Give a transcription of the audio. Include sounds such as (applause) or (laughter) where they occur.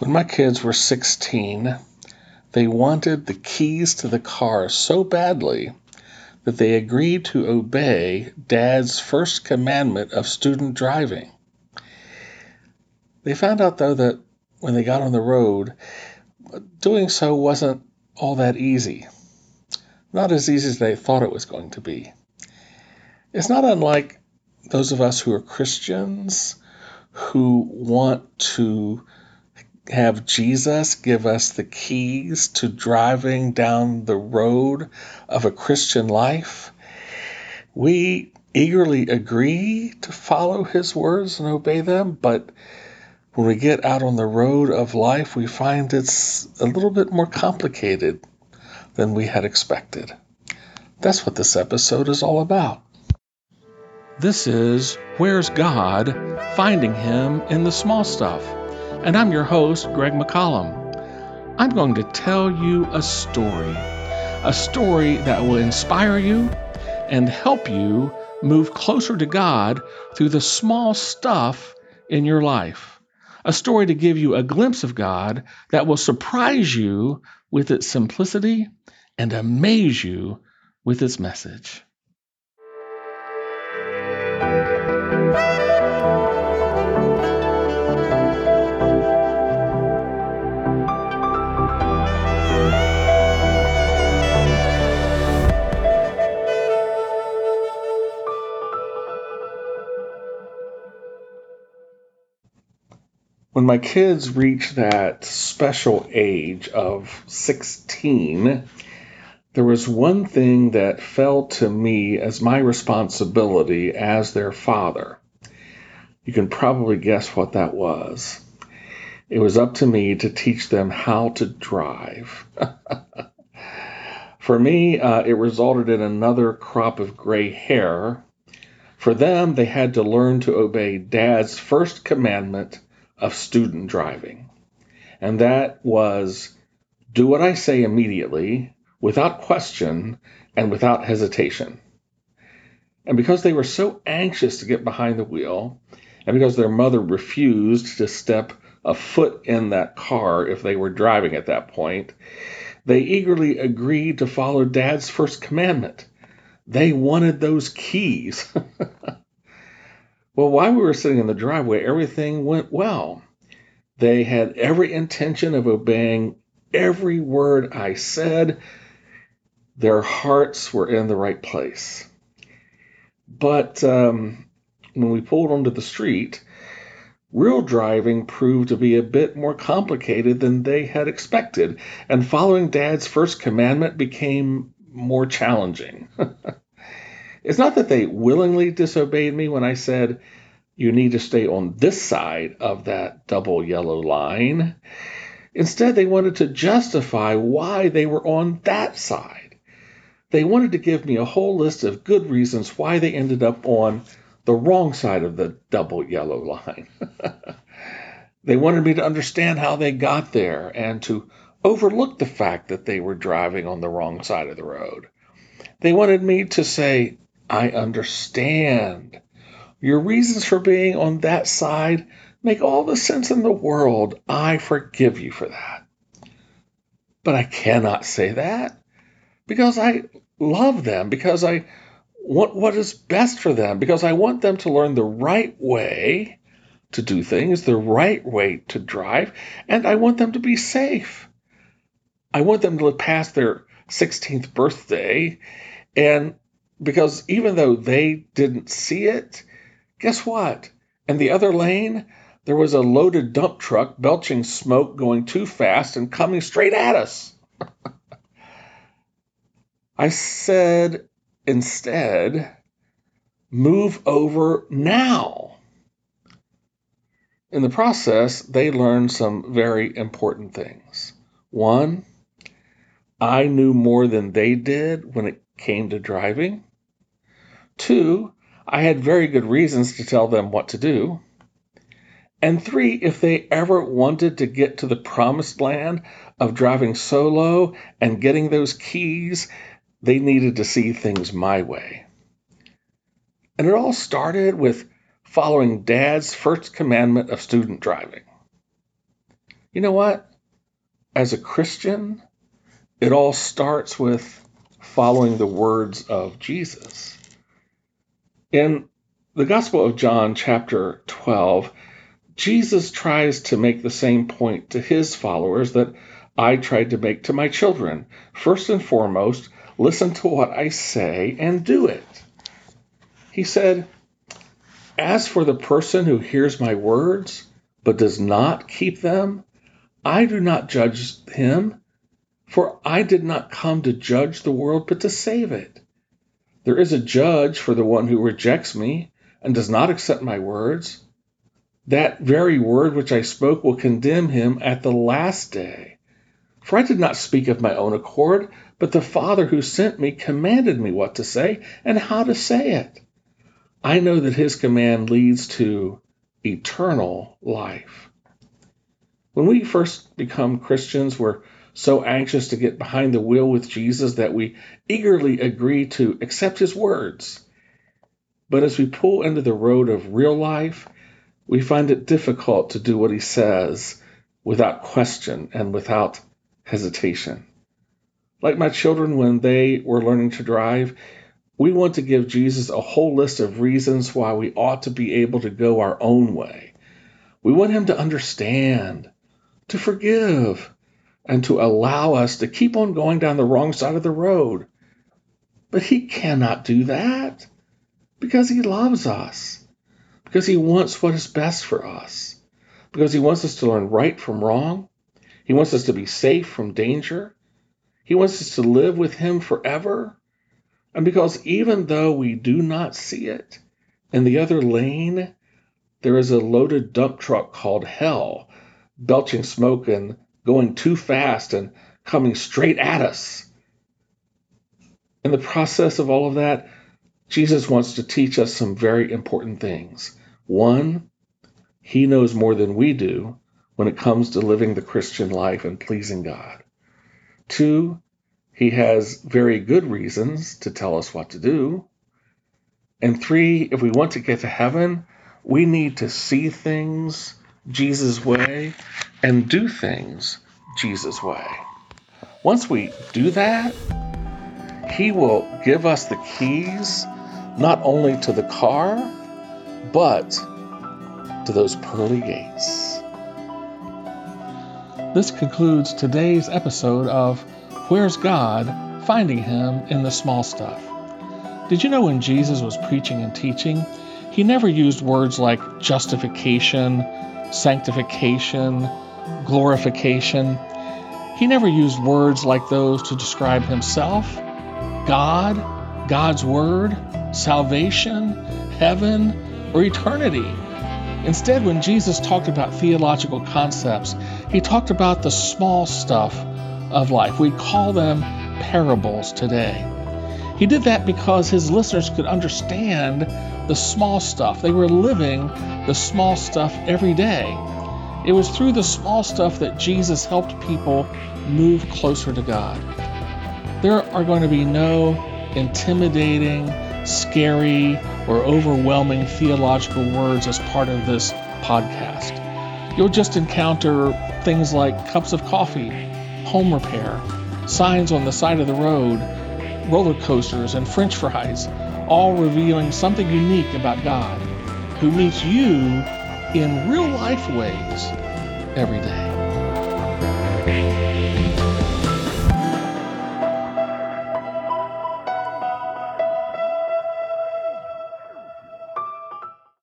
When my kids were 16, they wanted the keys to the car so badly that they agreed to obey Dad's first commandment of student driving. They found out, though, that when they got on the road, doing so wasn't all that easy. Not as easy as they thought it was going to be. It's not unlike those of us who are Christians who want to have Jesus give us the keys to driving down the road of a Christian life, we eagerly agree to follow his words and obey them, but when we get out on the road of life, we find it's a little bit more complicated than we had expected. That's what this episode is all about. This is Where's God? Finding Him in the Small Stuff and I'm your host, Greg McCollum. I'm going to tell you a story, a story that will inspire you and help you move closer to God through the small stuff in your life. A story to give you a glimpse of God that will surprise you with its simplicity and amaze you with its message. When my kids reached that special age of 16, there was one thing that fell to me as my responsibility as their father. You can probably guess what that was. It was up to me to teach them how to drive. (laughs) For me, uh, it resulted in another crop of gray hair. For them, they had to learn to obey Dad's first commandment of student driving. And that was do what I say immediately, without question, and without hesitation. And because they were so anxious to get behind the wheel, and because their mother refused to step a foot in that car if they were driving at that point, they eagerly agreed to follow Dad's first commandment. They wanted those keys. (laughs) Well, while we were sitting in the driveway, everything went well. They had every intention of obeying every word I said. Their hearts were in the right place. But um, when we pulled onto the street, real driving proved to be a bit more complicated than they had expected, and following Dad's first commandment became more challenging. (laughs) It's not that they willingly disobeyed me when I said, you need to stay on this side of that double yellow line. Instead, they wanted to justify why they were on that side. They wanted to give me a whole list of good reasons why they ended up on the wrong side of the double yellow line. (laughs) they wanted me to understand how they got there and to overlook the fact that they were driving on the wrong side of the road. They wanted me to say, I understand. Your reasons for being on that side make all the sense in the world. I forgive you for that. But I cannot say that because I love them, because I want what is best for them, because I want them to learn the right way to do things, the right way to drive, and I want them to be safe. I want them to live past their 16th birthday and because even though they didn't see it, guess what? In the other lane, there was a loaded dump truck belching smoke going too fast and coming straight at us. (laughs) I said instead, move over now. In the process, they learned some very important things. One, I knew more than they did when it came to driving. Two, I had very good reasons to tell them what to do. And three, if they ever wanted to get to the promised land of driving solo and getting those keys, they needed to see things my way. And it all started with following Dad's first commandment of student driving. You know what? As a Christian, it all starts with following the words of Jesus. In the Gospel of John, chapter 12, Jesus tries to make the same point to his followers that I tried to make to my children. First and foremost, listen to what I say and do it. He said, As for the person who hears my words but does not keep them, I do not judge him, for I did not come to judge the world but to save it. There is a judge for the one who rejects me and does not accept my words. That very word which I spoke will condemn him at the last day. For I did not speak of my own accord, but the Father who sent me commanded me what to say and how to say it. I know that his command leads to eternal life. When we first become Christians, we're so anxious to get behind the wheel with Jesus that we eagerly agree to accept his words. But as we pull into the road of real life, we find it difficult to do what he says without question and without hesitation. Like my children when they were learning to drive, we want to give Jesus a whole list of reasons why we ought to be able to go our own way. We want him to understand, to forgive, and to allow us to keep on going down the wrong side of the road. But he cannot do that because he loves us, because he wants what is best for us, because he wants us to learn right from wrong. He wants us to be safe from danger. He wants us to live with him forever. And because even though we do not see it, in the other lane, there is a loaded dump truck called hell, belching smoke and going too fast and coming straight at us. In the process of all of that, Jesus wants to teach us some very important things. One, he knows more than we do when it comes to living the Christian life and pleasing God. Two, he has very good reasons to tell us what to do. And three, if we want to get to heaven, we need to see things Jesus' way and do things Jesus' way. Once we do that, He will give us the keys not only to the car, but to those pearly gates. This concludes today's episode of Where's God? Finding Him in the Small Stuff. Did you know when Jesus was preaching and teaching, he never used words like justification, sanctification, glorification. He never used words like those to describe himself, God, God's Word, salvation, heaven, or eternity. Instead, when Jesus talked about theological concepts, he talked about the small stuff of life. We call them parables today. He did that because his listeners could understand the small stuff. They were living the small stuff every day. It was through the small stuff that Jesus helped people move closer to God. There are going to be no intimidating, scary, or overwhelming theological words as part of this podcast. You'll just encounter things like cups of coffee, home repair, signs on the side of the road, roller coasters, and french fries, all revealing something unique about God, who meets you in real life ways every day.